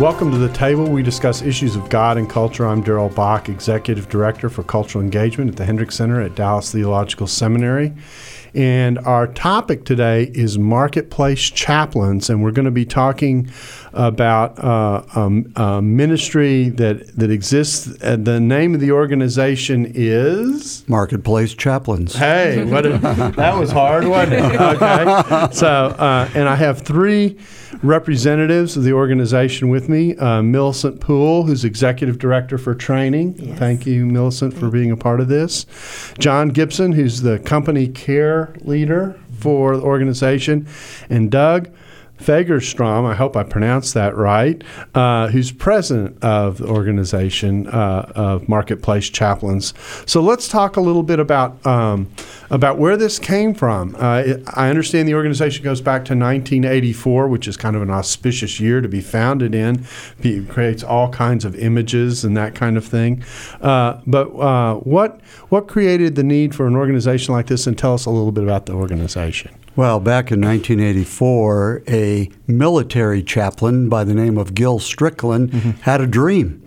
Welcome to the table. We discuss issues of God and culture. I'm Darrell Bock, Executive Director for Cultural Engagement at the Hendricks Center at Dallas Theological Seminary. And our topic today is marketplace chaplains, and we're going to be talking about uh, um, a ministry that that exists. Uh, the name of the organization is Marketplace Chaplains. Hey, what a, that was hard, wasn't it? Okay, so uh, and I have three representatives of the organization with me. Uh, Millicent Poole, who's executive director for training. Yes. Thank you, Millicent, for being a part of this. John Gibson, who's the company care leader for the organization, and Doug. Fagerstrom, I hope I pronounced that right, uh, who's president of the organization uh, of Marketplace Chaplains. So let's talk a little bit about um, about where this came from. Uh, I understand the organization goes back to 1984, which is kind of an auspicious year to be founded in. It creates all kinds of images and that kind of thing. Uh, but uh, what what created the need for an organization like this? And tell us a little bit about the organization. Well, back in 1984, a military chaplain by the name of Gil Strickland had a dream.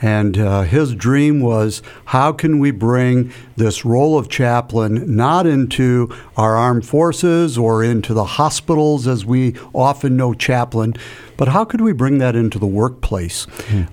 And uh, his dream was how can we bring this role of chaplain not into our armed forces or into the hospitals as we often know chaplain, but how could we bring that into the workplace?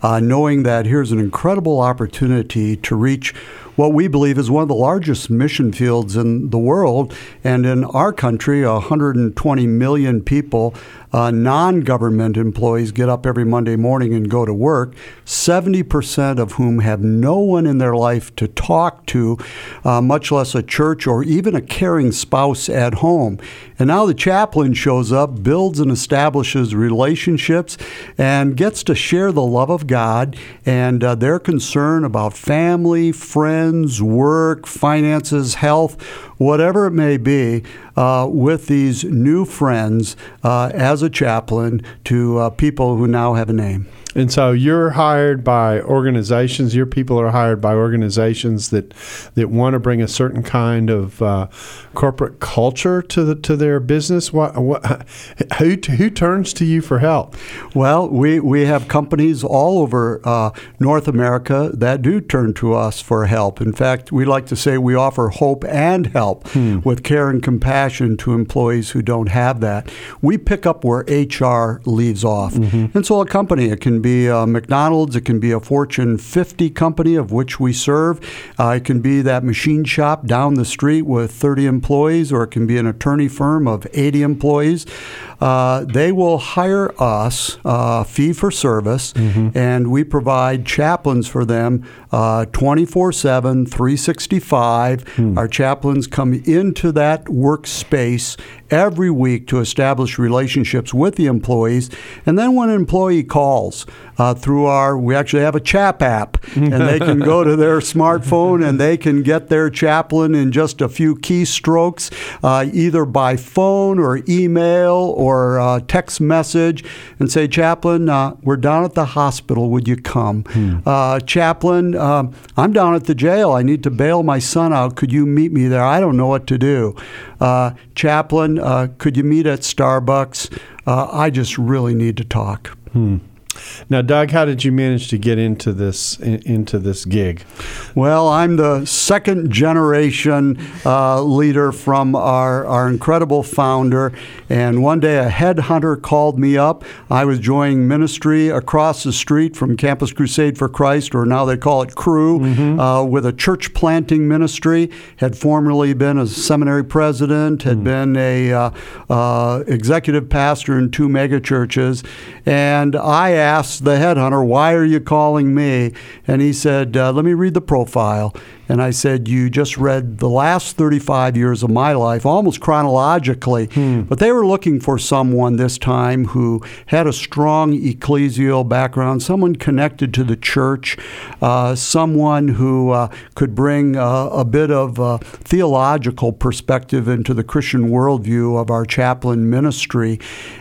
Uh, knowing that here's an incredible opportunity to reach what we believe is one of the largest mission fields in the world. And in our country, 120 million people, uh, non government employees, get up every Monday morning and go to work, 70% of whom have no one in their life to talk to, uh, much less a church or even a caring spouse at home. And now the chaplain shows up, builds and establishes relationships, and gets to share the love of God and uh, their concern about family, friends, work, finances, health, whatever it may be, uh, with these new friends uh, as a chaplain to uh, people who now have a name. And so you're hired by organizations. Your people are hired by organizations that that want to bring a certain kind of uh, corporate culture to the to their business. What, what who who turns to you for help? Well, we, we have companies all over uh, North America that do turn to us for help. In fact, we like to say we offer hope and help with care and compassion to employees who don't have that. We pick up where HR leaves off. And so a company, it can be uh, McDonald's, it can be a Fortune 50 company of which we serve, uh, it can be that machine shop down the street with 30 employees, or it can be an attorney firm of 80 employees. Uh, they will hire us uh, fee for service, and we provide chaplains for them uh, 24 7, 365. Our chaplains come into that workspace every week to establish relationships with the employees. And then when an employee calls uh, through our, we actually have a CHAP app, and they can go to their smartphone and they can get their chaplain in just a few keystrokes, uh, either by phone or email or uh, text message, and say, Chaplain, uh, we're down at the hospital. Would you come? Uh, chaplain, um, I'm down at the jail. I need to bail my son out. Could you meet me there? I don't know what to do. Uh, chaplain, uh, could you meet at Starbucks? Uh, I just really need to talk. Now, Doug, how did you manage to get into this in, into this gig? Well, I'm the second generation uh, leader from our, our incredible founder. And one day a headhunter called me up. I was joining ministry across the street from Campus Crusade for Christ, or now they call it Cru, uh, with a church planting ministry. Had formerly been a seminary president, had been a uh, uh, executive pastor in two megachurches. And I asked the headhunter, Why are you calling me? And he said, uh, Let me read the profile. And I said, You just read the last 35 years of my life, almost chronologically. Hmm. But they were looking for someone this time who had a strong ecclesial background, someone connected to the church, uh, someone who uh, could bring uh, a bit of uh, theological perspective into the Christian worldview of our chaplain ministry.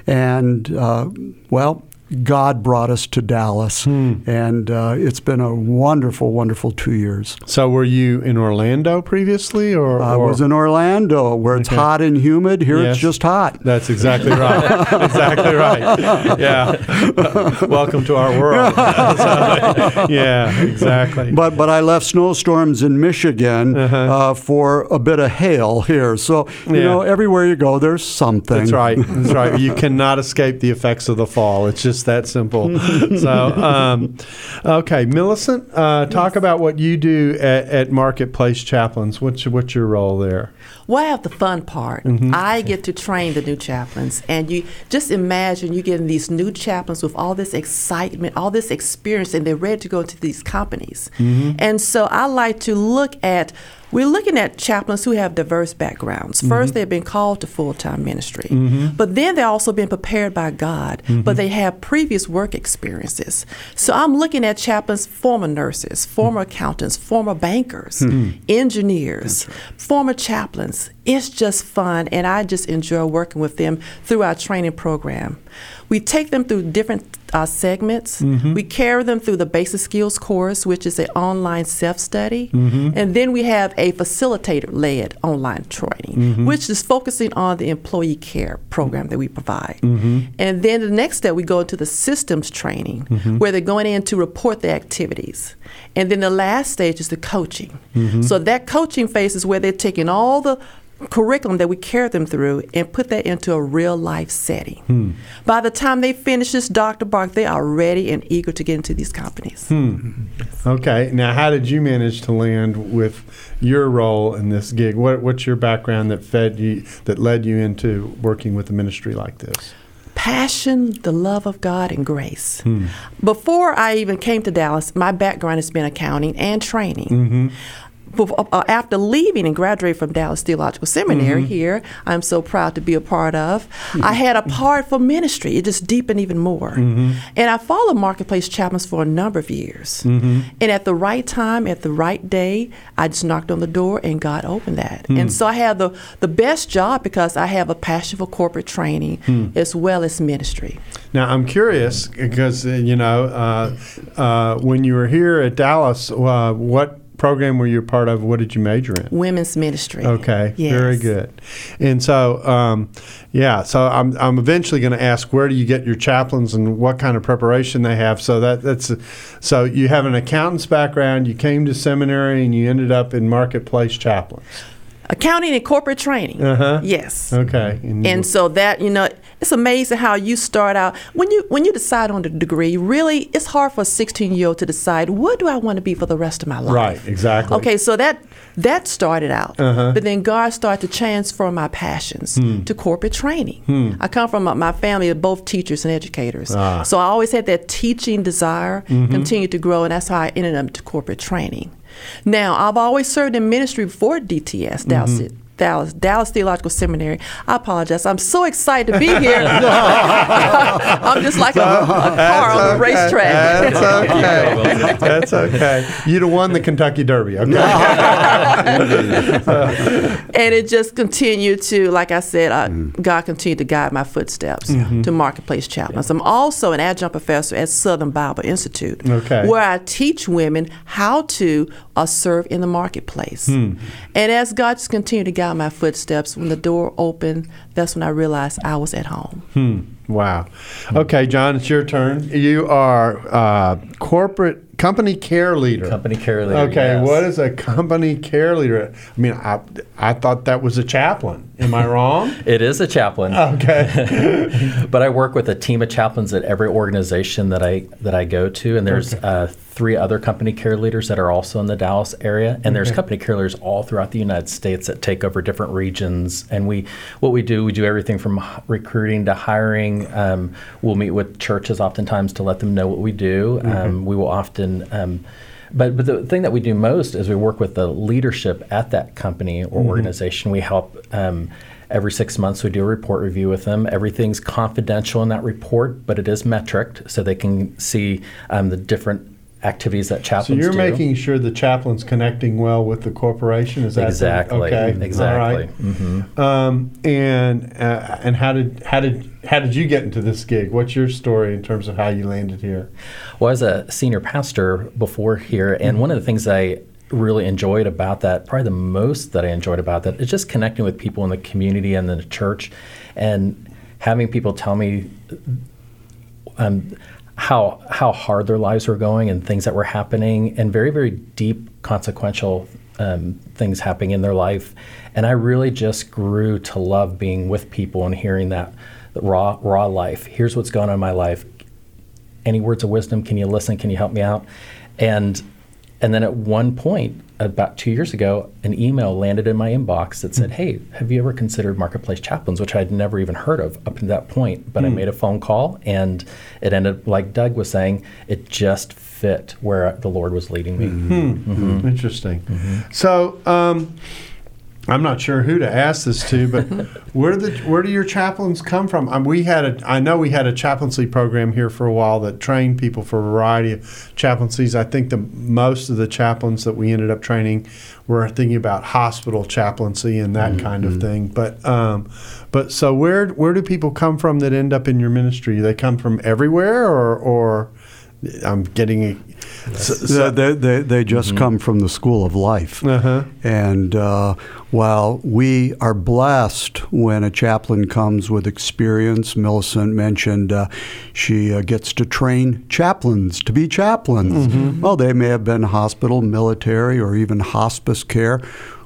And, uh, well, God brought us to Dallas, hmm. and uh, it's been a wonderful, wonderful two years. So, were you in Orlando previously, or, I was in Orlando, where it's okay. hot and humid. Here, yes. it's just hot. That's exactly right. exactly right. Yeah. Welcome to our world. so, yeah, exactly. But but I left snowstorms in Michigan uh-huh. uh, for a bit of hail here. So you yeah. know, everywhere you go, there's something. That's right. That's right. You cannot escape the effects of the fall. It's just just that simple. so, um, okay, Millicent, uh, talk yes. about what you do at, at, Marketplace Chaplains. What's what's your role there? Well, I have the fun part. Mm-hmm. I get to train the new chaplains, and you just imagine you getting these new chaplains with all this excitement, all this experience, and they're ready to go into these companies. Mm-hmm. And so I like to look at we're looking at chaplains who have diverse backgrounds. 1st mm-hmm. they've been called to full time ministry, mm-hmm. but then they're also been prepared by God, mm-hmm. but they have previous work experiences. So I'm looking at chaplains, former nurses, former accountants, former bankers, hmm. engineers, right. former chaplains. It's just fun, and I just enjoy working with them through our training program. We take them through different uh, segments. Mm-hmm. We carry them through the basic skills course, which is an online self study. Mm-hmm. And then we have a facilitator led online training, mm-hmm. which is focusing on the employee care program that we provide. Mm-hmm. And then the next step, we go into the systems training, mm-hmm. where they're going in to report their activities. And then the last stage is the coaching. Mm-hmm. So that coaching phase is where they're taking all the curriculum that we carry them through and put that into a real life setting. Hmm. By the time they finish this Dr. Bock, they are ready and eager to get into these companies. Hmm. Okay. Now, how did you manage to land with your role in this gig? What, what's your background that fed you, that led you into working with a ministry like this? passion, the love of God, and grace. Hmm. Before I even came to Dallas, my background has been accounting and training. Mm-hmm. Uh, after leaving and graduating from Dallas Theological Seminary mm-hmm. here, I'm so proud to be a part of. Mm-hmm. I had a part for ministry. It just deepened even more. Mm-hmm. And I followed Marketplace Chaplains for a number of years. Mm-hmm. And at the right time, at the right day, I just knocked on the door and God opened that. And mm. so I have the, the best job because I have a passion for corporate training mm. as well as ministry. Now, I'm curious because, uh, you know, uh, uh, when you were here at Dallas, uh, what program were you a part of? What did you major in? Women's ministry. Okay, yes. very good. And so, um, yeah, so I'm, I'm eventually going to ask where do you get your chaplains and what kind of preparation they have. So that that's so you have an accountant's background. You came to seminary and you ended up in marketplace chaplains accounting and corporate training. Uh-huh. Yes. Okay. And, and so that you know, it's amazing how you start out when you when you decide on the degree. Really, it's hard for a 16 year old to decide what do I want to be for the rest of my life. Right. Exactly. Okay. So that that started out, uh-huh. but then God started to transfer my passions hmm. to corporate training. Hmm. I come from a, my family of both teachers and educators, ah. so I always had that teaching desire, mm-hmm. continued to grow, and that's how I ended up to corporate training. Now, I've always served in ministry before DTS, mm-hmm. Dallas, Dallas Theological Seminary. I apologize. I'm so excited to be here. I'm just like a, a car on the racetrack. That's okay. That's okay. You'd have won the Kentucky Derby. Okay. and it just continued to, like I said, uh, mm. God continued to guide my footsteps mm-hmm. to Marketplace Chaplains. I'm also an adjunct professor at Southern Bible Institute, okay. where I teach women how to uh, serve in the marketplace. Hmm. And as God just continued to guide my footsteps, when the door opened, that's when I realized I was at home. Hmm. Wow. Okay, John, it's your turn. You are uh, corporate company care leader. Company care leader. Okay, yes. what is a company care leader? I mean, I, I thought that was a chaplain. Am I wrong? it is a chaplain. Okay. but I work with a team of chaplains at every organization that I that I go to, and there's okay. uh, three other company care leaders that are also in the Dallas area, and there's company care leaders all throughout the United States that take over different regions. And we, what we do, we do everything from recruiting to hiring. Um, we'll meet with churches oftentimes to let them know what we do. Um, we will often. Um, but, but the thing that we do most is we work with the leadership at that company or organization. We help um, every six months. We do a report review with them. Everything's confidential in that report, but it is metriced, so they can see um, the different activities that chaplains do. So you're do. making sure the chaplain's connecting well with the corporation. Is that the- exactly okay? exactly. All hmm. Um, and uh, and how did how did how did you get into this gig? What's your story in terms of how you landed here? Well, I was a senior pastor before here, and one of the things I really enjoyed about that, probably the most that I enjoyed about that, is just connecting with people in the community and in the church, and having people tell me um, how how hard their lives were going and things that were happening, and very very deep consequential um, things happening in their life, and I really just grew to love being with people and hearing that, raw raw life. Here's what's going on in my life any words of wisdom? Can you listen? Can you help me out? And and then at one point, about two years ago, an email landed in my inbox that said, "Hey, have you ever considered marketplace chaplains?" Which I'd never even heard of up to that point. But I made a phone call, and it ended like Doug was saying, it just fit where the Lord was leading me. Hmm. Interesting. So um, I'm not sure who to ask this to, but where the where do your chaplains come from? Um, we had a I know we had a chaplaincy program here for a while that trained people for a variety of chaplaincies. I think the most of the chaplains that we ended up training were thinking about hospital chaplaincy and that kind of thing. But um, but so where where do people come from that end up in your ministry? Do they come from everywhere, or or I'm getting. A, so, so- they, they, they just come from the school of life. Uh-huh. And uh, while we are blessed when a chaplain comes with experience, Millicent mentioned uh, she uh, gets to train chaplains to be chaplains. Well, they may have been hospital, military, or even hospice care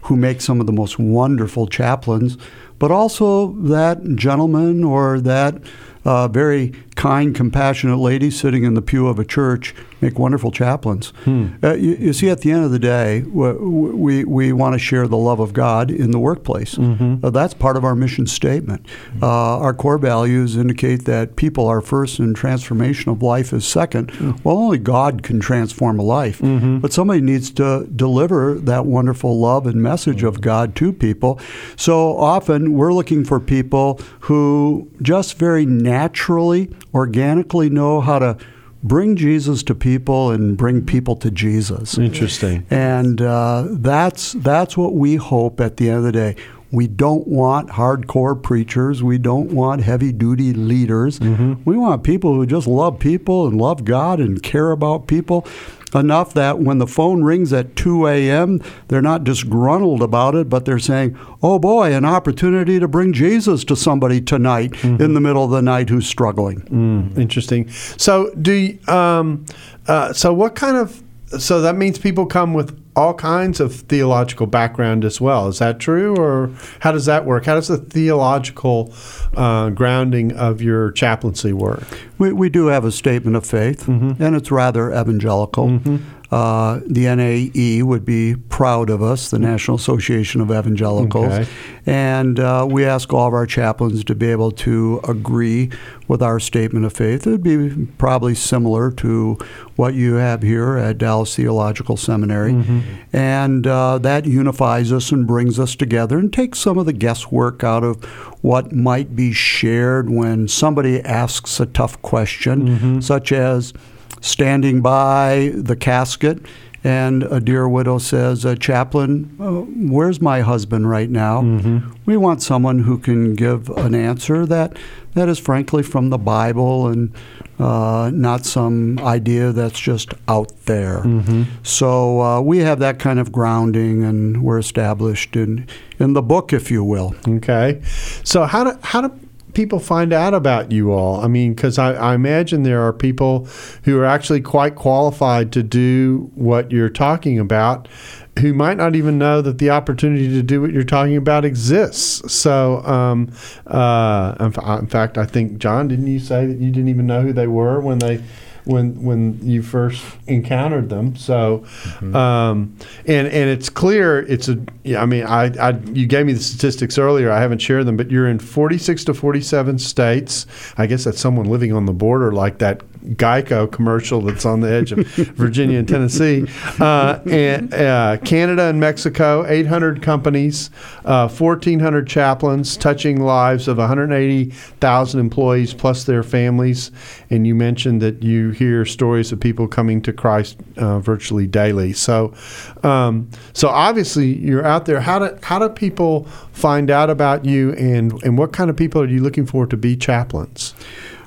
who make some of the most wonderful chaplains, but also that gentleman or that uh, very kind, compassionate lady sitting in the pew of a church make wonderful chaplains. Uh, you, you see, at the end of the day, we, we want to share the love of God in the workplace. Uh, that's part of our mission statement. Uh, our core values indicate that people are first and transformation of life is second. Well, only God can transform a life, but somebody needs to deliver that wonderful love and message of God to people. So often we're looking for people who just very naturally, organically know how to bring Jesus to people and bring people to Jesus. Interesting. And uh, that's that's what we hope at the end of the day. We don't want hardcore preachers. We don't want heavy duty leaders. We want people who just love people and love God and care about people enough that when the phone rings at 2 a.m., they're not disgruntled about it, but they're saying, oh boy, an opportunity to bring Jesus to somebody tonight in the middle of the night who's struggling. Mm, interesting. So do you, um, uh, so what kind of so that means people come with all kinds of theological background as well. Is that true, or how does that work? How does the theological uh, grounding of your chaplaincy work? We, we do have a statement of faith, Mm-hmm. and it's rather evangelical. Uh, the NAE would be proud of us, the National Association of Evangelicals. Okay. And uh, we ask all of our chaplains to be able to agree with our statement of faith. It would be probably similar to what you have here at Dallas Theological Seminary. And uh, that unifies us and brings us together and takes some of the guesswork out of what might be shared when somebody asks a tough question, such as standing by the casket and a dear widow says, uh, Chaplain, uh, where's my husband right now? We want someone who can give an answer that, that is frankly from the Bible and uh, not some idea that's just out there. So uh, we have that kind of grounding and we're established in, in the book, if you will. Okay. So how do how do people find out about you all? I mean, because I, I imagine there are people who are actually quite qualified to do what you're talking about, who might not even know that the opportunity to do what you're talking about exists. So, um, uh, in, in fact, I think John, didn't you say that you didn't even know who they were when they when when you first encountered them. So, Mm-hmm. um, and and it's clear it's a. Yeah, I mean, I, I you gave me the statistics earlier. I haven't shared them, but you're in 46 to 47 states. I guess that's someone living on the border, like that Geico commercial that's on the edge of Virginia and Tennessee, uh, and uh, Canada and Mexico, 800 companies, uh, 1,400 chaplains, touching lives of 180,000 employees plus their families. And you mentioned that you hear stories of people coming to Christ uh, virtually daily. So, um, so obviously you're out there. How do how do people find out about you, and and what kind of people are you looking for to be chaplains?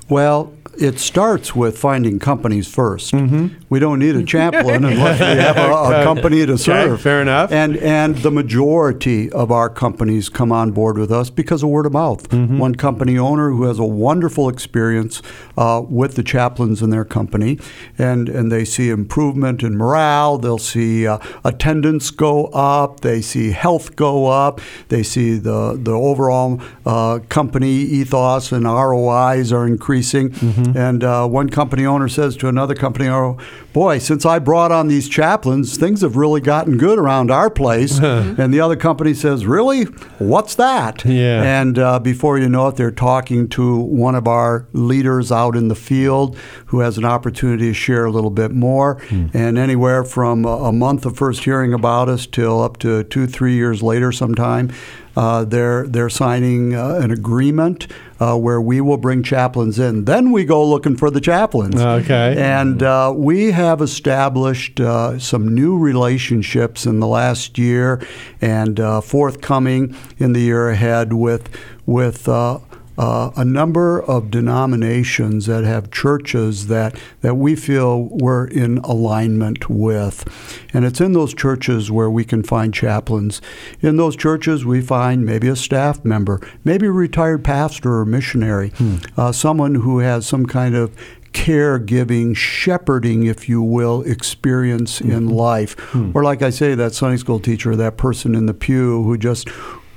Well, it starts with finding companies 1st Mm-hmm. We don't need a chaplain unless we have a, a company to serve. fair enough. And and the majority of our companies come on board with us because of word of mouth. Mm-hmm. One company owner who has a wonderful experience uh, with the chaplains in their company, and and they see improvement in morale. They'll see uh, attendance go up. They see health go up. They see the the overall uh, company ethos and ROIs are increasing. And uh, one company owner says to another company owner, "Boy, since I brought on these chaplains, things have really gotten good around our place." and the other company says, "Really? What's that?" Yeah. And uh, before you know it, they're talking to one of our leaders out in the field who has an opportunity to share a little bit more. And anywhere from a, a month of first hearing about us till up to two, three years later, sometime. Uh, they're they're signing uh, an agreement uh, where we will bring chaplains in. Then we go looking for the chaplains. Okay. And uh, we have established uh, some new relationships in the last year and uh, forthcoming in the year ahead with with. Uh, uh, a number of denominations that have churches that, that we feel we're in alignment with. And it's in those churches where we can find chaplains. In those churches, we find maybe a staff member, maybe a retired pastor or missionary, uh, someone who has some kind of caregiving, shepherding, if you will, experience mm-hmm. in life. Mm. Or, like I say, that Sunday school teacher, that person in the pew who just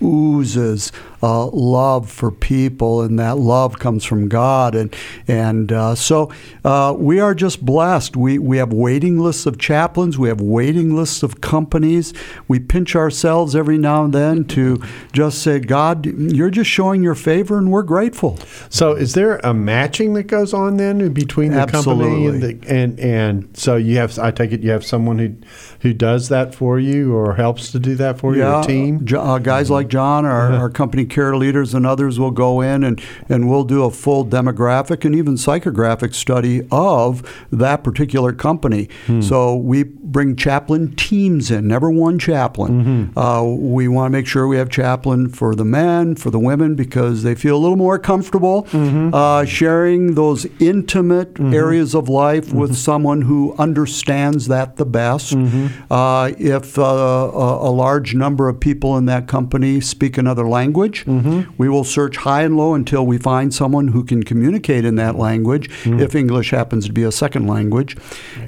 oozes uh, love for people, and that love comes from God. And and uh, so uh, we are just blessed. We we have waiting lists of chaplains. We have waiting lists of companies. We pinch ourselves every now and then to just say, God, you're just showing your favor, and we're grateful. So, is there a matching that goes on then between the company and the and and so you have? I take it you have someone who who does that for you or helps to do that for you, a team. Uh, guys like John, our, our company care leaders, and others will go in and, and we'll do a full demographic and even psychographic study of that particular company. So we bring chaplain teams in, never one chaplain. Uh, we want to make sure we have chaplain for the men, for the women, because they feel a little more comfortable uh, sharing those intimate areas of life with someone who understands that the best. Uh, if uh, a, a large number of people in that company speak another language, we will search high and low until we find someone who can communicate in that language, if English happens to be a second language.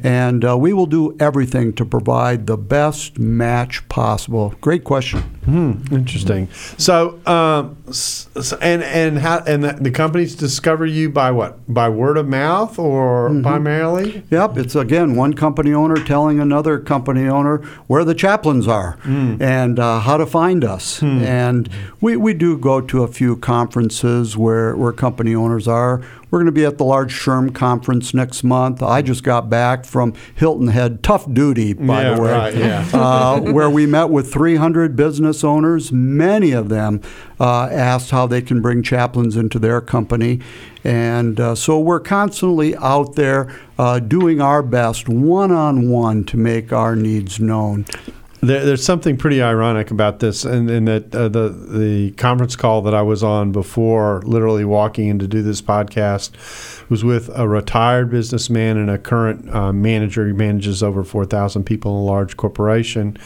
And uh, we will do everything to provide the best match possible. Great question. Hmm, interesting. So, um, s- s- and and how and the, the companies discover you by what? By word of mouth or primarily? Yep, it's again one company owner telling another company owner where the chaplains are and uh, how to find us. And we, we do go to a few conferences where, where company owners are. We're going to be at the large SHRM conference next month. I just got back from Hilton Head, tough duty, by Yeah, the way, right, yeah. uh, where we met with 300 business owners. Many of them uh, asked how they can bring chaplains into their company. And uh, so we're constantly out there uh, doing our best one on one to make our needs known. There, there's something pretty ironic about this, and in, that uh, the the conference call that I was on before, literally walking in to do this podcast, was with a retired businessman and a current uh, manager. He manages over four thousand people in a large corporation,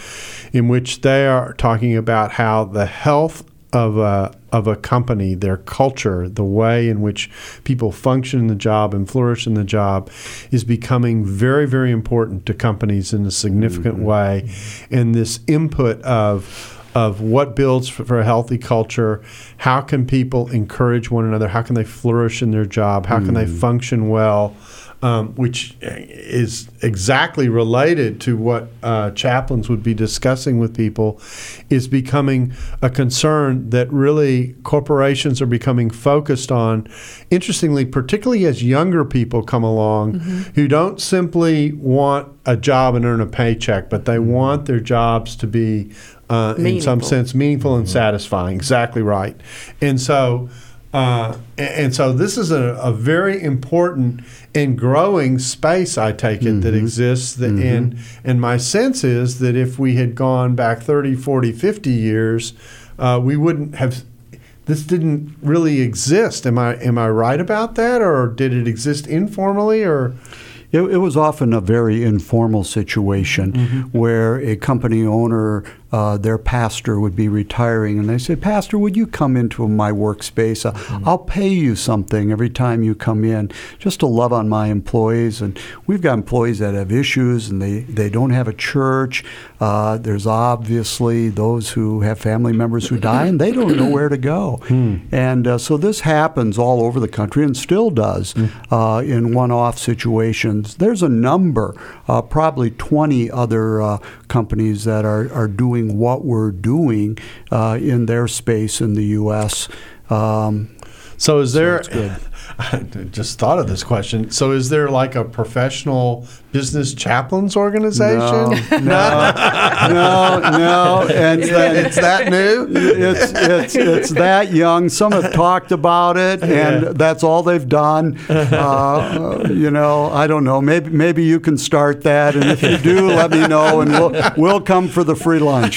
in which they are talking about how the health of a of a company, their culture, the way in which people function in the job and flourish in the job, is becoming very, very important to companies in a significant mm-hmm. way. And this input of of what builds for, for a healthy culture, how can people encourage one another, how can they flourish in their job, how can they mm. function well. Um, which is exactly related to what uh, chaplains would be discussing with people, is becoming a concern that really corporations are becoming focused on. Interestingly, particularly as younger people come along Mm-hmm. who don't simply want a job and earn a paycheck, but they want their jobs to be, uh, in some sense, meaningful and satisfying. Exactly right. And so, uh, and so this is a, a very important and growing space. I take it that exists. That and and my sense is that if we had gone back 30, 40, 50 years, uh, we wouldn't have. This didn't really exist. Am I am I right about that, or did it exist informally, or? It, it was often a very informal situation where a company owner, uh, their pastor would be retiring, and they said, Pastor, would you come into my workspace? Uh, I'll pay you something every time you come in just to love on my employees. And we've got employees that have issues and they, they don't have a church. Uh, there's obviously those who have family members who die and they don't know where to go. And uh, so this happens all over the country and still does uh, in one off situations. There's a number, uh, probably 20 other uh, companies that are, are doing what we're doing uh, in their space in the U.S. Um, So is there? good. I just thought of this question. So is there like a professional business chaplains organization? No, no, no, no. And, It's that, it's that new. it's, it's, it's that young. Some have talked about it, and that's all they've done. Uh, you know, I don't know. Maybe maybe you can start that, and if you do, let me know, and we'll we'll come for the free lunch.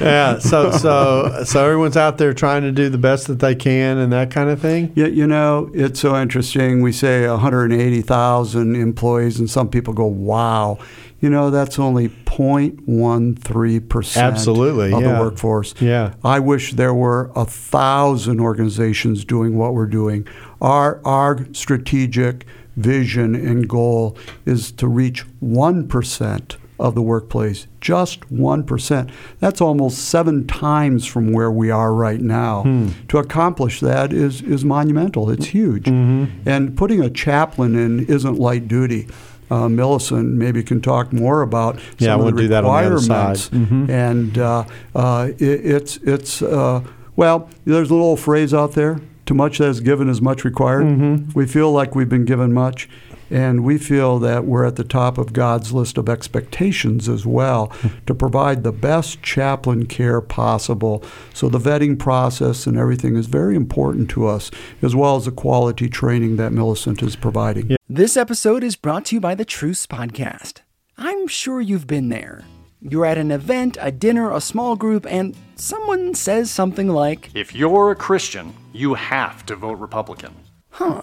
yeah. So so so everyone's out there trying to do the best that they can and that kind of thing. You, you know, it's so interesting. We say 180,000 employees, and some people go, "Wow." You know, that's only 0.13 percent Absolutely, of yeah. the workforce. Yeah. I wish there were a thousand organizations doing what we're doing. Our our strategic vision and goal is to reach one percent of the workplace, just one percent. That's almost seven times from where we are right now. To accomplish that is is monumental. It's huge, and putting a chaplain in isn't light duty. Uh, Millicent maybe can talk more about some Yeah, of we'll the do that on the other side. requirements and uh, uh, it, it's it's uh, well, there's a little phrase out there: "Too much that is given is much required." Mm-hmm. We feel like we've been given much, and we feel that we're at the top of God's list of expectations as well hmm. to provide the best chaplain care possible. So the vetting process and everything is very important to us, as well as the quality training that Millicent is providing. This episode is brought to you by the Truce Podcast. I'm sure you've been there. You're at an event, a dinner, a small group, and someone says something like, If you're a Christian, you have to vote Republican. Huh,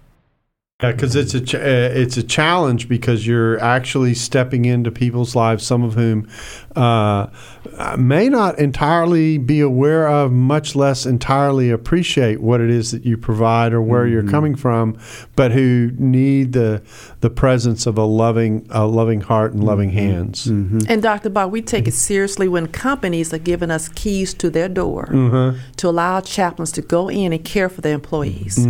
Yeah, because it's a ch- uh, it's a challenge because you're actually stepping into people's lives, some of whom uh, may not entirely be aware of, much less entirely appreciate what it is that you provide or where you're mm-hmm. coming from, but who need the the presence of a loving a loving heart and loving mm-hmm. hands. Mm-hmm. And Dr. Bock, we take it seriously when companies are giving us keys to their door to allow chaplains to go in and care for their employees.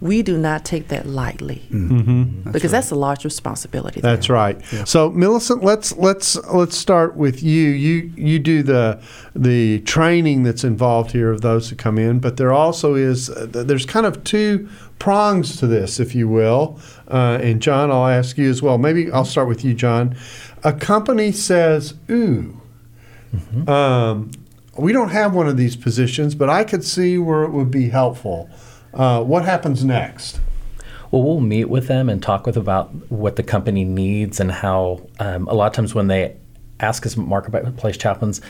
We do not take that lightly because that's a large responsibility. there. That's right. So, Millicent, let's let's let's start with you. You you do the the training that's involved here of those who come in, but there also is uh, there's kind of two prongs to this, if you will. Uh, and John, I'll ask you as well. Maybe I'll start with you, John. A company says, "Ooh, um, we don't have one of these positions, but I could see where it would be helpful." Uh, what happens next? Well, we'll meet with them and talk with about what the company needs and how. Um, a lot of times when they ask us marketplace chaplains,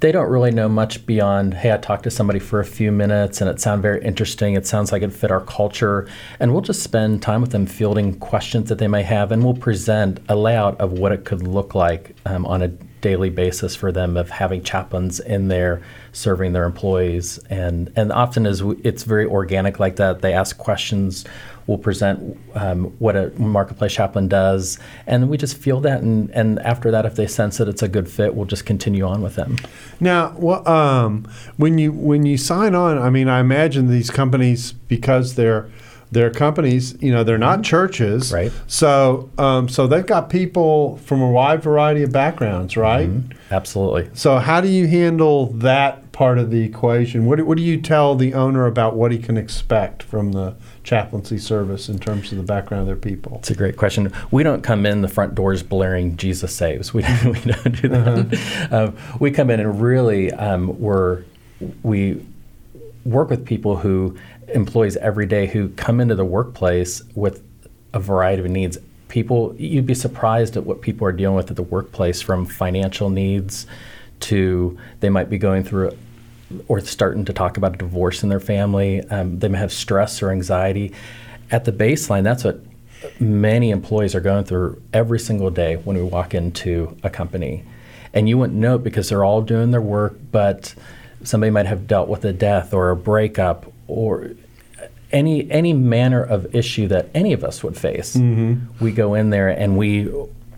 they don't really know much beyond, hey, I talked to somebody for a few minutes and it sounded very interesting. It sounds like it fit our culture. And we'll just spend time with them fielding questions that they may have and we'll present a layout of what it could look like um, on a daily basis for them of having chaplains in there serving their employees. And, and often is it's very organic like that. They ask questions we'll present um, what a marketplace chaplain does, and we just feel that. And, and after that, if they sense that it's a good fit, we'll just continue on with them. Now, well, um, when you when you sign on, I mean, I imagine these companies because they're they're companies, you know, they're not churches, right? So, um, so they've got people from a wide variety of backgrounds, right? Mm-hmm. Absolutely. So, how do you handle that part of the equation? What, what do you tell the owner about what he can expect from the chaplaincy service in terms of the background of their people? It's a great question. We don't come in the front doors blaring "Jesus saves." We, we don't do that. Uh-huh. Uh, we come in and really um, we're we work with people who employees every day who come into the workplace with a variety of needs. People, you'd be surprised at what people are dealing with at the workplace, from financial needs to they might be going through or starting to talk about a divorce in their family. Um, they may have stress or anxiety. At the baseline, that's what many employees are going through every single day when we walk into a company. And you wouldn't know it because they're all doing their work, but somebody might have dealt with a death or a breakup or any any manner of issue that any of us would face. Mm-hmm. We go in there and we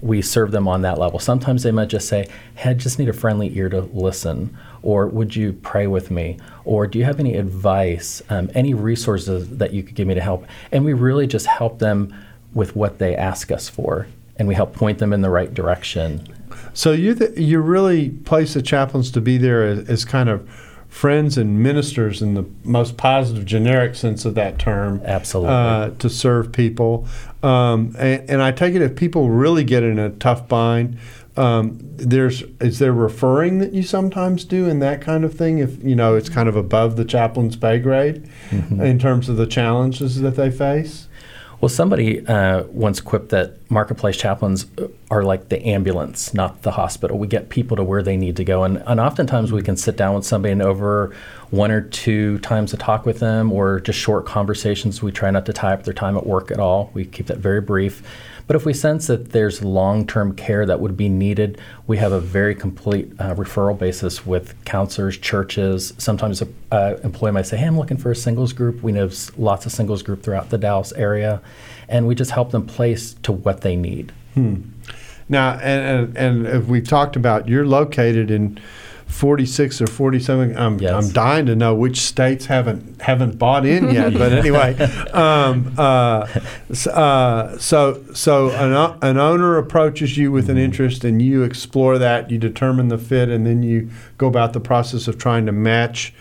we serve them on that level. Sometimes they might just say, "Hey, I just need a friendly ear to listen," or "Would you pray with me?" or "Do you have any advice, um, any resources that you could give me to help?" And we really just help them with what they ask us for, and we help point them in the right direction. So you th- you really place the chaplains to be there as, as kind of friends and ministers in the most positive generic sense of that term. Absolutely. Uh, to serve people. Um, and, and, I take it if people really get in a tough bind, um, there's is there referring that you sometimes do in that kind of thing if you know it's kind of above the chaplain's pay grade mm-hmm. in terms of the challenges that they face well, somebody uh, once quipped that marketplace chaplains are like the ambulance, not the hospital. We get people to where they need to go. And, and oftentimes we can sit down with somebody and over one or two times to talk with them or just short conversations. We try not to tie up their time at work at all. We keep that very brief. But if we sense that there's long term care that would be needed, we have a very complete uh, referral basis with counselors, churches. Sometimes an uh, employee might say, Hey, I'm looking for a singles group. We know lots of singles group throughout the Dallas area. And we just help them place to what they need. Hmm. Now, and, and, and we've talked about, you're located in 46 or 47. I'm, yes. I'm dying to know which states haven't haven't bought in yet. but anyway, um, uh, uh, so so an, an owner approaches you with an mm-hmm. interest, and you explore that. You determine the fit, and then you go about the process of trying to match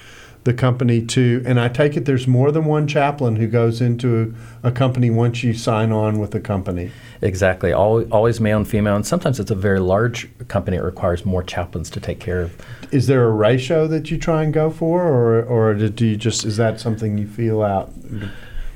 the company to. And I take it there's more than one chaplain who goes into a, company once you sign on with the company. Exactly. Always, always male and female, and sometimes it's a very large company. It requires more chaplains to take care of. Is there a ratio that you try and go for, or or do you just is that something you feel out?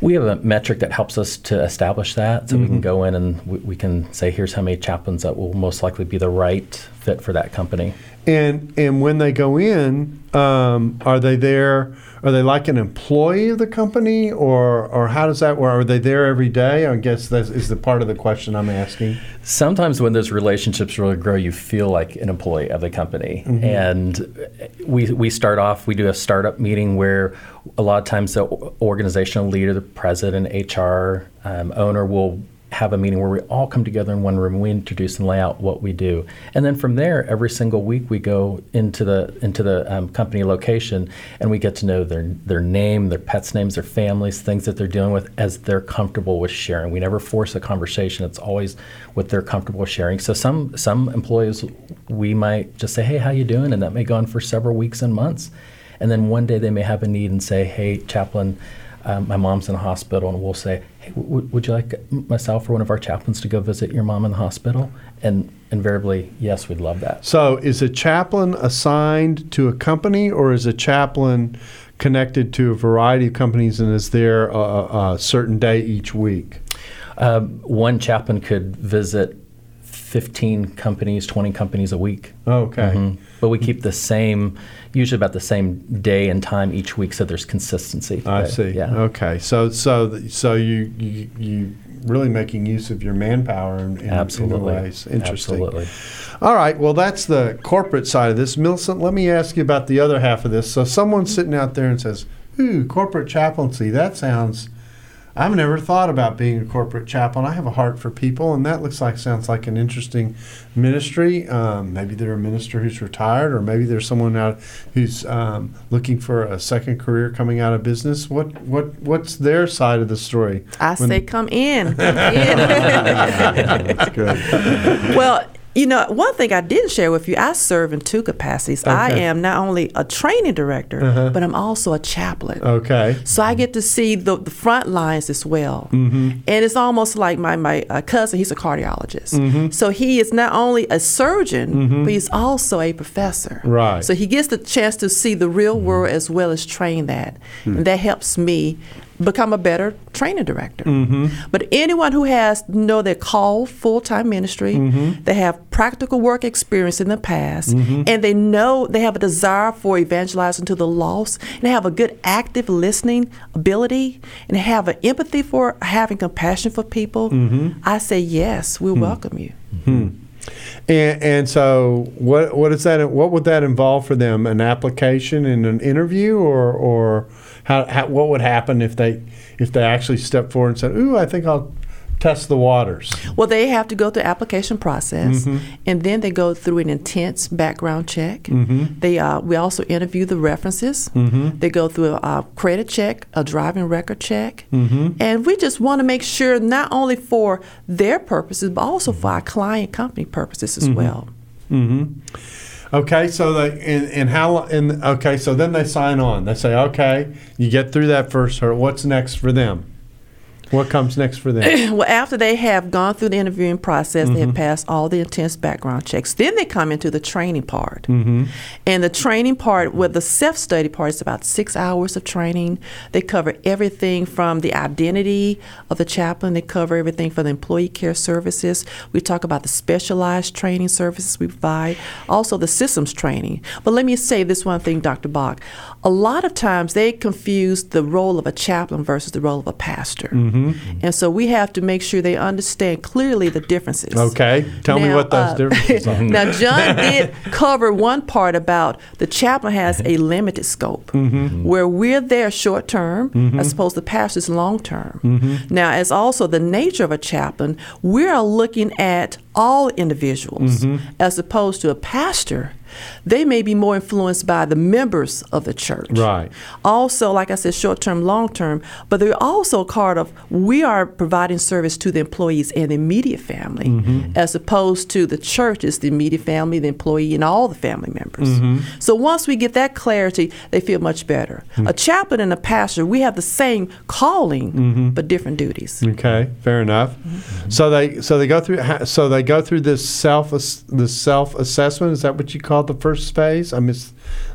We have a metric that helps us to establish that, so mm-hmm. we can mm-hmm. go in and we, we, can say, here's how many chaplains that will most likely be the right fit for that company. And and when they go in, um, are they there? Are they like an employee of the company, or or how does that work? Are they there every day? I guess that is the part of the question I'm asking. Sometimes when those relationships really grow, you feel like an employee of the company. Mm-hmm. And we we start off. We do a startup meeting where a lot of times the organizational leader, the president, HR um, owner will have a meeting where we all come together in one room. We introduce and lay out what we do, and then from there, every single week we go into the into the um, company location and we get to know their their name, their pets' names, their families, things that they're dealing with as they're comfortable with sharing. We never force a conversation. It's always what they're comfortable sharing. So some some employees we might just say, "Hey, how you doing?" and that may go on for several weeks and months, and then one day they may have a need and say, "Hey, chaplain." Um, my mom's in the hospital, and we'll say, "Hey, w- would you like myself or one of our chaplains to go visit your mom in the hospital?" And invariably, yes, we'd love that. So, is a chaplain assigned to a company, or is a chaplain connected to a variety of companies and is there a, a, certain day each week? Um, one chaplain could visit 15 companies, 20 companies a week. Okay. Mhm. But we keep the same, usually about the same day and time each week, so there's consistency. I But, see. Yeah. Okay. So so so you you, you really making use of your manpower in, in, Absolutely. in ways. Interesting. Absolutely. All right. Well, that's the corporate side of this. Millicent, let me ask you about the other half of this. So someone's sitting out there and says, "Ooh, corporate chaplaincy. That sounds." I've never thought about being a corporate chaplain. I have a heart for people, and that looks like sounds like an interesting ministry. Um, maybe they're a minister who's retired, or maybe there's someone out who's um, looking for a second career coming out of business. What what what's their side of the story? I When- say, come in. Come in. That's good. well, you know, one thing I didn't share with you, I serve in two capacities. I am not only a training director, Uh-huh. but I'm also a chaplain. Okay. So I get to see the, the front lines as well. Mm-hmm. And it's almost like my, my uh, cousin, he's a cardiologist. Mm-hmm. So he is not only a surgeon, but he's also a professor. Right. Mm-hmm. So he gets the chance to see the real world as well as train that. Hmm. And that helps me become a better training director. Mm-hmm. But anyone who has know they're called full time ministry, Mm-hmm. they have practical work experience in the past, and they know they have a desire for evangelizing to the lost, and they have a good active listening ability, and have an empathy for having compassion for people, Mm-hmm. I say yes, we welcome you. And, and so, what what is that? What would that involve for them? An application and an interview, or or how, how what would happen if they if they actually step forward and said, "Ooh, I think I'll test the waters." Well, they have to go through application process, Mm-hmm. and then they go through an intense background check. Mm-hmm. They uh, we also interview the references. They go through a, uh credit check, a driving record check, Mm-hmm. and we just want to make sure not only for their purposes, but also for our client company purposes Mm-hmm. as well. Okay, so they and, and how and okay, so then they sign on. They say, "Okay, you get through that first hurdle. What's next for them? What comes next for them?" well, after they have gone through the interviewing process, they Mm-hmm. have passed all the intense background checks. Then they come into the training part. Mm-hmm. And the training part, with the self study part, is about six hours of training. They cover everything from the identity of the chaplain, they cover everything from the employee care services. We talk about the specialized training services we provide, also the systems training. But let me say this one thing, Dr. Bock. A lot of times they confuse the role of a chaplain versus the role of a pastor. Mm-hmm. And so we have to make sure they understand clearly the differences. Okay, tell me Now, what those uh, differences are. now, John did cover one part about the chaplain has a limited scope, Mm-hmm. where we're there short term, as opposed to pastors long term. Mm-hmm. Now, as also the nature of a chaplain, we are looking at all individuals, Mm-hmm. as opposed to a pastor. They may be more influenced by the members of the church. Right. Also, like I said, short term, long term, but they're also part of we are providing service to the employees and the immediate family, Mm-hmm. as opposed to the church is the immediate family, the employee, and all the family members. Mm-hmm. So once we get that clarity, they feel much better. Mm. A chaplain and a pastor, we have the same calling, Mm-hmm. but different duties. Okay, fair enough. So they so they go through so they go through this self the self assessment. Is that what you call the first phase? I missed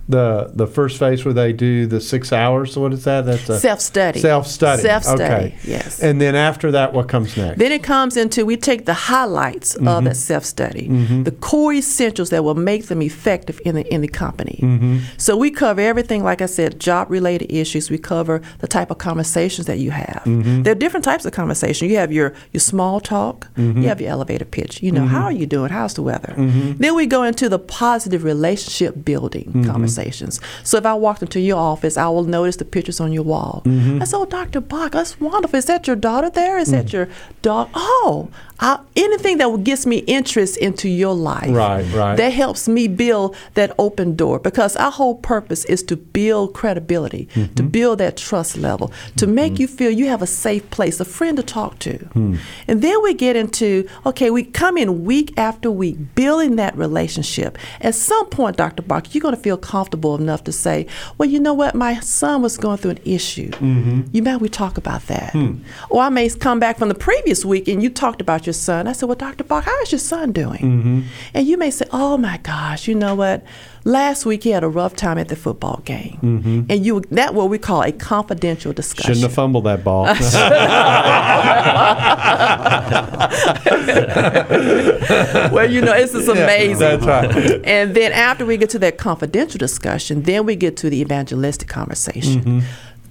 the the first phase where they do the six hours. What is that? That's a Self study. Self study. Self study. Okay. Yes. And then after that, what comes next? Then it comes into we take the highlights Mm-hmm. of that self study, the core essentials that will make them effective in the in the company. Mm-hmm. So we cover everything, like I said, job related issues. We cover the type of conversations that you have. Mm-hmm. There are different types of conversation. You have your your small talk. Mm-hmm. You have your elevator pitch. You know, how are you doing? How's the weather? Then we go into the positive relationship building Mm-hmm. conversations. So if I walked into your office, I will notice the pictures on your wall. Mm-hmm. I said, "Oh, Dr. Bock, that's wonderful. Is that your daughter there? Is Mm. that your dog? Oh, I, anything that gets me interest into your life. Right, right. That helps me build that open door because our whole purpose is to build credibility, to Mm-hmm. build that trust level, to make you feel you have a safe place, a friend to talk to. Hmm. And then we get into okay, we come in week after week building that relationship. At some point, Dr. Bock, you're going to feel comfortable enough to say, well, you know what, my son was going through an issue. Mm-hmm. You mind we talk about that? Hmm. Or I may come back from the previous week and you talked about your son. I said, well, Dr. Bock, how is your son doing? Mm-hmm. And you may say, oh my gosh, you know what? last week he had a rough time at the football game, and you that what we call a confidential discussion. Shouldn't have fumbled that ball. well, you know, it's just amazing. that's right. And then after we get to that confidential discussion, then we get to the evangelistic conversation. Mm-hmm.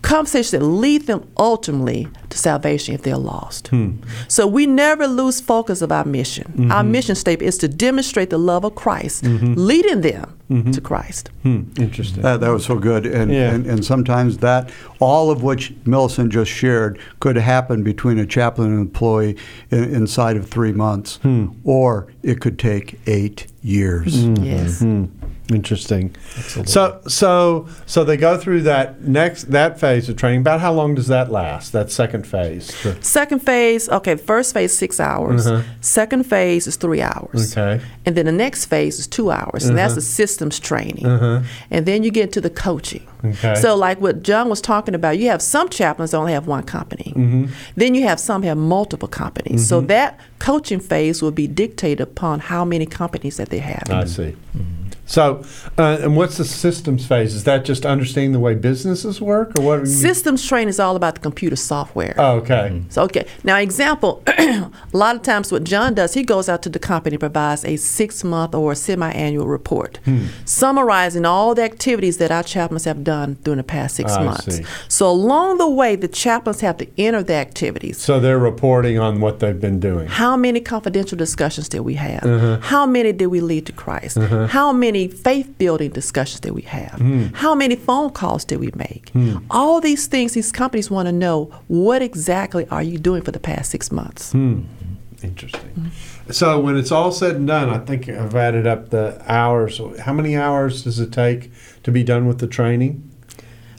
Conversations that lead them ultimately to salvation if they're lost. Hmm. So we never lose focus of our mission. Mm-hmm. Our mission statement is to demonstrate the love of Christ, mm-hmm. leading them mm-hmm. to Christ. Hmm, Interesting. That, that was so good. And, Yeah. and, and sometimes that, all of which Millicent just shared, could happen between a chaplain and employee in, inside of three months, hmm. or it could take eight years. Hmm. Yes. Hmm. Interesting. So so so they go through that next that phase of training. About how long does that last? That second phase. The- Second phase, okay, first phase six hours. Uh-huh. Second phase is three hours. Okay. And then the next phase is two hours, and that's the systems training. And then you get to the coaching. Okay. So, like what John was talking about, you have some chaplains that only have one company. Mm-hmm. Then you have some have multiple companies. So that coaching phase will be dictated upon how many companies that they have. I see. So, uh, and what's the systems phase? Is that just understanding the way businesses work, or what? Systems training is all about the computer software. oh, okay. So okay. Now example, a lot of times what John does, he goes out to the company, provides a six month or a semi annual report, Hmm. summarizing all the activities that our chaplains have done during the past six I months. see. So along the way, the chaplains have to enter the activities. So they're reporting on what they've been doing. How many confidential discussions did we have? Uh-huh. How many did we lead to Christ? How many faith building discussions did we have? Hmm. How many phone calls did we make? All these things, these companies want to know what exactly are you doing for the past six months? Hmm. Interesting. So when it's all said and done, I think I've added up the hours. How many hours does it take to be done with the training?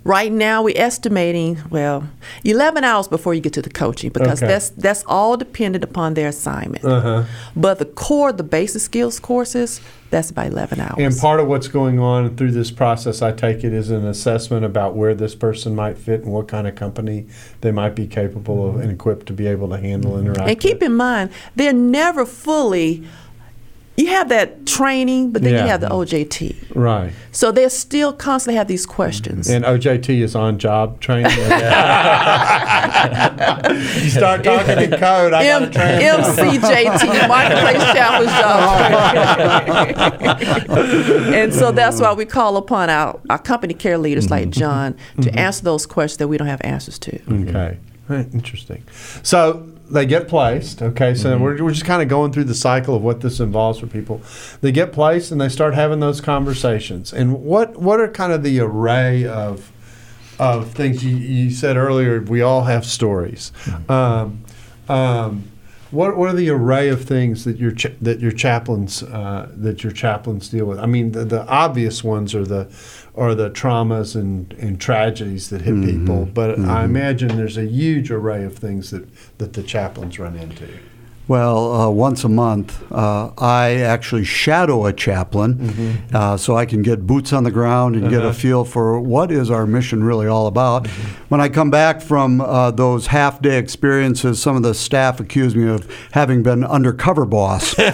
Right now, we're estimating well, 11 hours before you get to the coaching because Okay. that's that's all dependent upon their assignment. Uh-huh. But the core, the basic skills courses, that's about 11 hours. And part of what's going on through this process, I take it, is an assessment about where this person might fit and what kind of company they might be capable of and equipped to be able to handle and interact. And keep with. in mind, they're never fully. You have that training, but then Yeah. you have the OJT. right. So they still constantly have these questions. And OJT is on job training. you start talking in code, I got M- to translate. MCJT, Marketplace Chaplain's Job. and so that's why we call upon our, our company care leaders like mm-hmm. John to mm-hmm. answer those questions that we don't have answers to. Okay. Right, Interesting. So they get placed. Okay. So we're, we're just kind of going through the cycle of what this involves for people. They get placed and they start having those conversations. And what what are kind of the array of of things you, you said earlier? We all have stories. Um, um, what, what are the array of things that your cha- that your chaplains uh, that your chaplains deal with? I mean, the, the obvious ones are the are the traumas and, and tragedies that hit people, but I imagine there's a huge array of things that, that the chaplains run into. Well, uh, once a month, uh, I actually shadow a chaplain uh, so I can get boots on the ground and get a feel for what is our mission really all about. When I come back from uh, those half day experiences, some of the staff accuse me of having been undercover boss.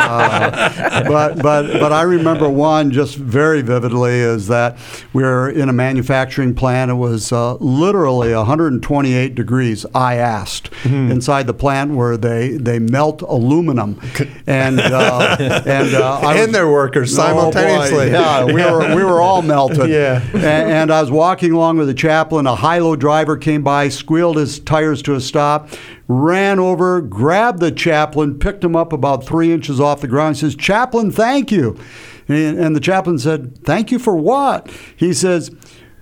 Uh, but, but, but I remember one just very vividly is that we were in a manufacturing plant. It was uh, literally 128 degrees, I asked, inside the plant where they, they melt aluminum. And, uh, and, uh, I And was- their workers Oh, simultaneously. yeah, we were, we were all melted. Yeah. And, and I was walking along with the chaplain. A high-low driver came by, squealed his tires to a stop, ran over, grabbed the chaplain, picked him up about three inches off the ground. He says, "Chaplain, thank you." And, and the chaplain said, "Thank you for what?" He says.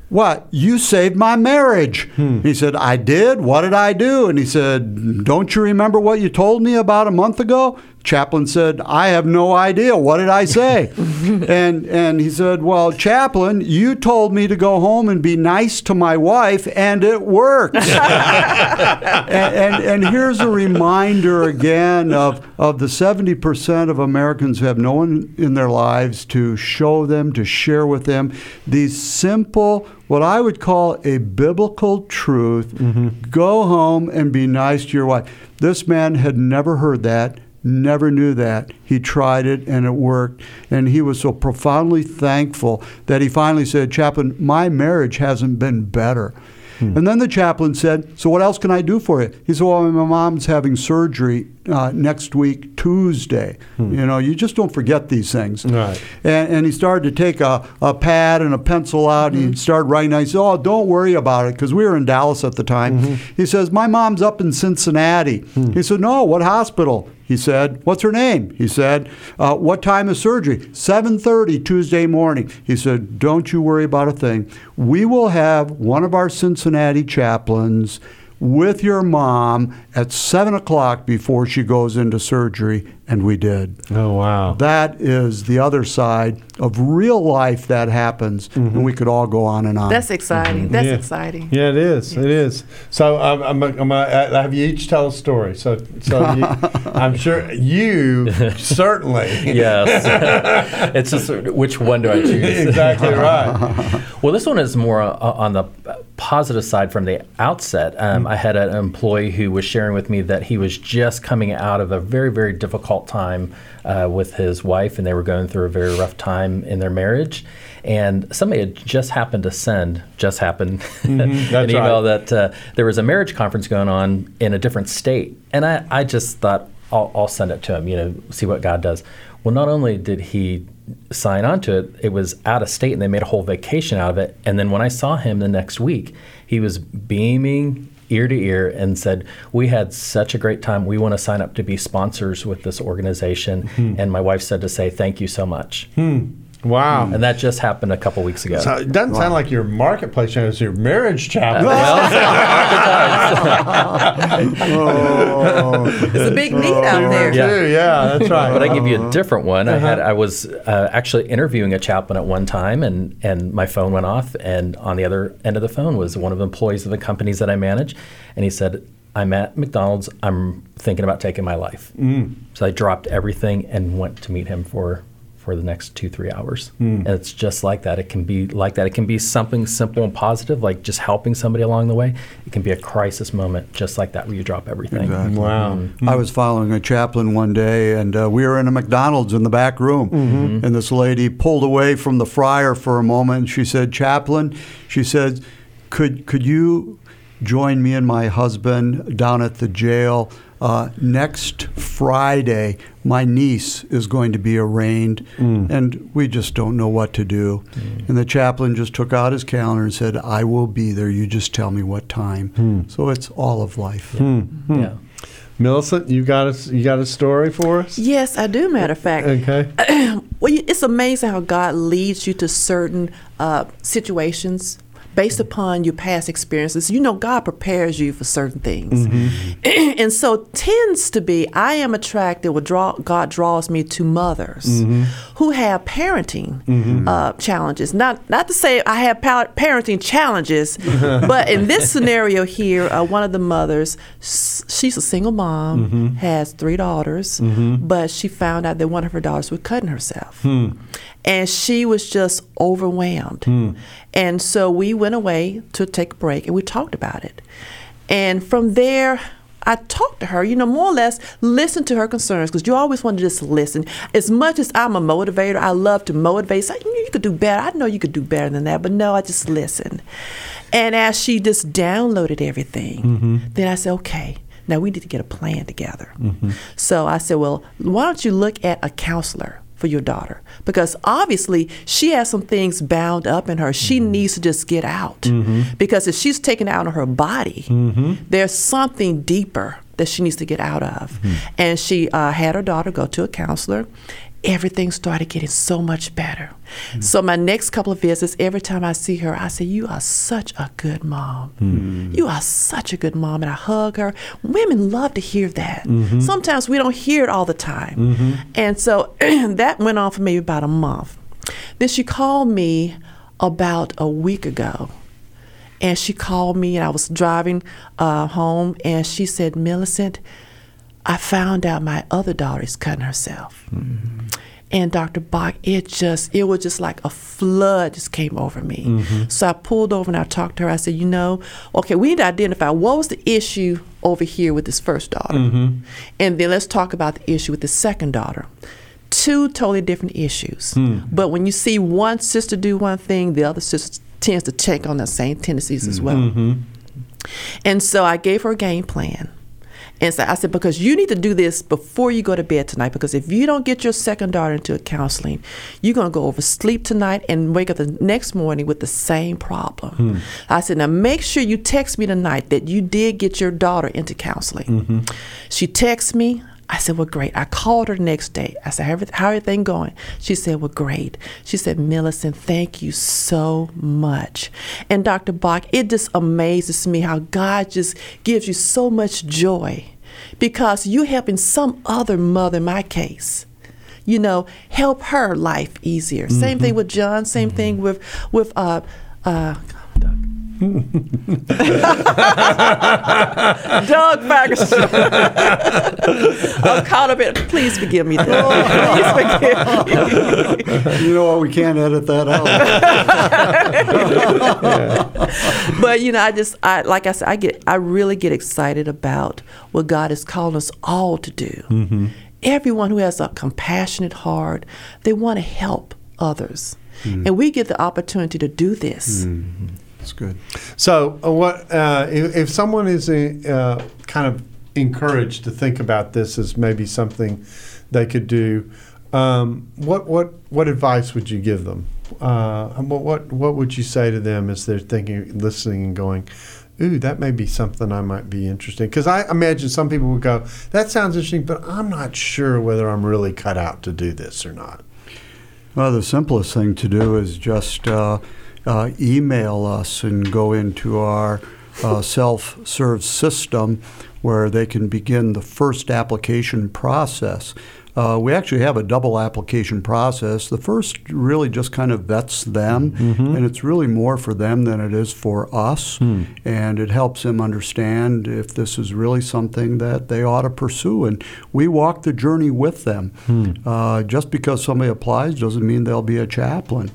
What? You saved my marriage. Hmm. He said, I did. What did I do? And he said, Don't you remember what you told me about a month ago? Chaplain said, I have no idea. What did I say? and and he said, Well, Chaplain, you told me to go home and be nice to my wife, and it worked. and, and and here's a reminder again of of the 70% of Americans who have no one in their lives to show them, to share with them these simple, what I would call a biblical truth. Mm-hmm. Go home and be nice to your wife. This man had never heard that. Never knew that. He tried it and it worked. And he was so profoundly thankful that he finally said, Chaplain, my marriage hasn't been better. Hmm. And then the chaplain said, So what else can I do for you? He said, Well, my mom's having surgery uh, next week, Tuesday. You know, you just don't forget these things. Right. And, and he started to take a, a pad and a pencil out and he started writing. I said, Oh, don't worry about it because we were in Dallas at the time. He says, My mom's up in Cincinnati. He said, No, what hospital? He said, "What's her name?" He said, uh, "What time is surgery?" 7:30 Tuesday morning. He said, "Don't you worry about a thing. We will have one of our Cincinnati chaplains with your mom at seven o'clock before she goes into surgery." And we did. Oh wow. That is the other side of real life that happens, and we could all go on and on. That's exciting. That's yeah. exciting. Yeah, it is. It is. So um, I'm, I'm, I'm gonna have you each tell a story. So, so you, I'm sure you certainly. yes. it's just which one do I choose? exactly right. Well, this one is more uh, on the positive side from the outset. Um, I had an employee who was sharing with me that he was just coming out of a very, very difficult time uh, with his wife, and they were going through a very rough time in their marriage. And somebody had just happened to send, just happened, an email right. that uh, there was a marriage conference going on in a different state. And I, I just thought, I'll, I'll send it to him, you know, see what God does. Well, not only did he sign on to it, it was out of state and they made a whole vacation out of it. And then when I saw him the next week, he was beaming ear to ear and said, We had such a great time. We want to sign up to be sponsors with this organization. Hmm. And my wife said to say, Thank you so much. Hmm. Wow. And that just happened a couple weeks ago. So it doesn't sound like your marketplace channel, it's your marriage chapter. It's a big need out there. Yeah. Too, yeah, that's right. but I give you a different one. I had I was uh, actually interviewing a chaplain at one time, and and my phone went off, and on the other end of the phone was one of the employees of the companies that I manage, and he said, "I'm at McDonald's. I'm thinking about taking my life." So I dropped everything and went to meet him for. For the next two three hours, hmm. and it's just like that. It can be like that. It can be something simple and positive, like just helping somebody along the way. It can be a crisis moment, just like that, where you drop everything. wow. Mm-hmm. I was following a chaplain one day, and uh, we were in a McDonald's in the back room. Mm-hmm. Mm-hmm. And this lady pulled away from the fryer for a moment. And she said, "Chaplain," she said, "could could you join me and my husband down at the jail uh, next Friday? My niece is going to be arraigned, mm. and we just don't know what to do." Mm. And the chaplain just took out his calendar and said, "I will be there. You just tell me what time." Hmm. So it's all of life. Hmm. Hmm. Yeah. Millicent, you got a, you got a story for us? Yes, I do. Matter of fact, Okay. well, it's amazing how God leads you to certain uh, situations based upon your past experiences. You know, God prepares you for certain things, mm-hmm. and so tends to be. I am attracted. What draw God draws me to mothers mm-hmm. who have parenting mm-hmm. uh, challenges. Not not to say I have pa- parenting challenges, but in this scenario here, uh, one of the mothers, she's a single mom, has three daughters, but she found out that one of her daughters was cutting herself hmm. And she was just overwhelmed. Hmm. And so we went away to take a break and we talked about it. And from there, I talked to her, you know, more or less listen to her concerns because you always want to just listen. As much as I'm a motivator, I love to motivate. Say, you, you could do better. I know you could do better than that, but no, I just listen. And as she just downloaded everything, mm-hmm. then I said, okay, now we need to get a plan together. Mm-hmm. So I said, well, why don't you look at a counselor? For your daughter. Because obviously she has some things bound up in her. She mm-hmm. needs to just get out. Mm-hmm. Because if she's taken out of her body mm-hmm. there's something deeper that she needs to get out of. And she uh, had her daughter go to a counselor everything started getting so much better. Mm-hmm. So my next couple of visits every time i see her i say you are such a good mom. Mm-hmm. You are such a good mom. And i hug her. Women love to hear that. Mm-hmm. Sometimes we don't hear it all the time. And so that went on for maybe about a month. Then she called me about a week ago. And she called me and i was driving uh, home. And she said millicent i found out my other daughter is cutting herself And Dr. Bock, it just, it was just like a flood just came over me. Mm-hmm. So I pulled over and I talked to her. I said, you know, okay, we need to identify what was the issue over here with this first daughter. Mm-hmm. And then let's talk about the issue with the second daughter. Two totally different issues. Hmm. But when you see one sister do one thing, the other sister tends to take on the same tendencies as well. Mm-hmm. And so I gave her a game plan. And so I said, because you need to do this before you go to bed tonight. Because if you don't get your second daughter into a counseling, you're going to go oversleep tonight and wake up the next morning with the same problem. Hmm. I said, now make sure you text me tonight that you did get your daughter into counseling. Mm-hmm. She texted me. I said, well, great. I called her the next day. I said, how how everything going? She said, well, great. She said, Millicent, thank you so much. And Dr. Bock, it just amazes me how God just gives you so much joy because you're helping some other mother, in my case, you know, help her life easier. Same thing with John. Same thing with with uh, uh, Doug Ferguson. I'm caught up in. Please forgive me, Doug. Please forgive me. You know what? We can't edit that out. but you know, I just, I like I said, I get, I really get excited about what God has called us all to do. Mm-hmm. Everyone who has a compassionate heart, they want to help others, mm-hmm. and we get the opportunity to do this. Mm-hmm. That's good. So, uh, what uh, if, if someone is uh, kind of encouraged to think about this as maybe something they could do? Um, what what what advice would you give them? Uh, what what what would you say to them as they're thinking, listening, and going? Ooh, that may be something I might be interested in. Because I imagine some people would go, "That sounds interesting," but I'm not sure whether I'm really cut out to do this or not. Well, the simplest thing to do is just uh, uh, email us and go into our uh, self serve system where they can begin the first application process. Uh, we actually have a double application process. The first really just kind of vets them, and it's really more for them than it is for us. And it helps them understand if this is really something that they ought to pursue. And we walk the journey with them. Uh, just because somebody applies doesn't mean they'll be a chaplain.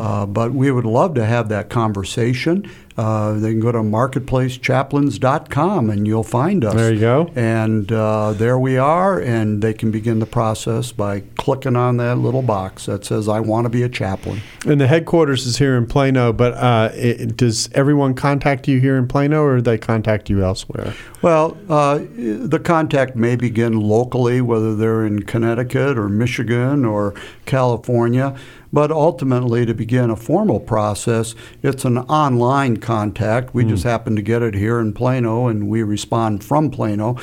Uh, but we would love to have that conversation. Uh, they can go to marketplacechaplains.com and you'll find us. There you go. And uh, there we are, and they can begin the process by clicking on that little box that says, I want to be a chaplain. And the headquarters is here in Plano, but uh, it, does everyone contact you here in Plano, or they contact you elsewhere? Well, uh, the contact may begin locally, whether they're in Connecticut or Michigan or California. But ultimately, to begin a formal process, it's an online contact. We hmm. just happen to get it here in Plano, and we respond from Plano.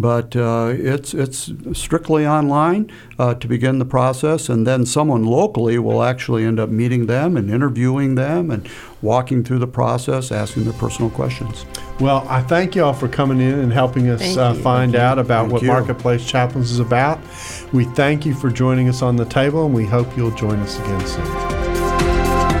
But uh, it's it's strictly online uh, to begin the process, and then someone locally will actually end up meeting them and interviewing them and walking through the process, asking their personal questions. Well, I thank you all for coming in and helping us uh, you. find out about Thank what you. Marketplace Chaplains is about. We thank you for joining us on the table, and we hope you'll join us again soon.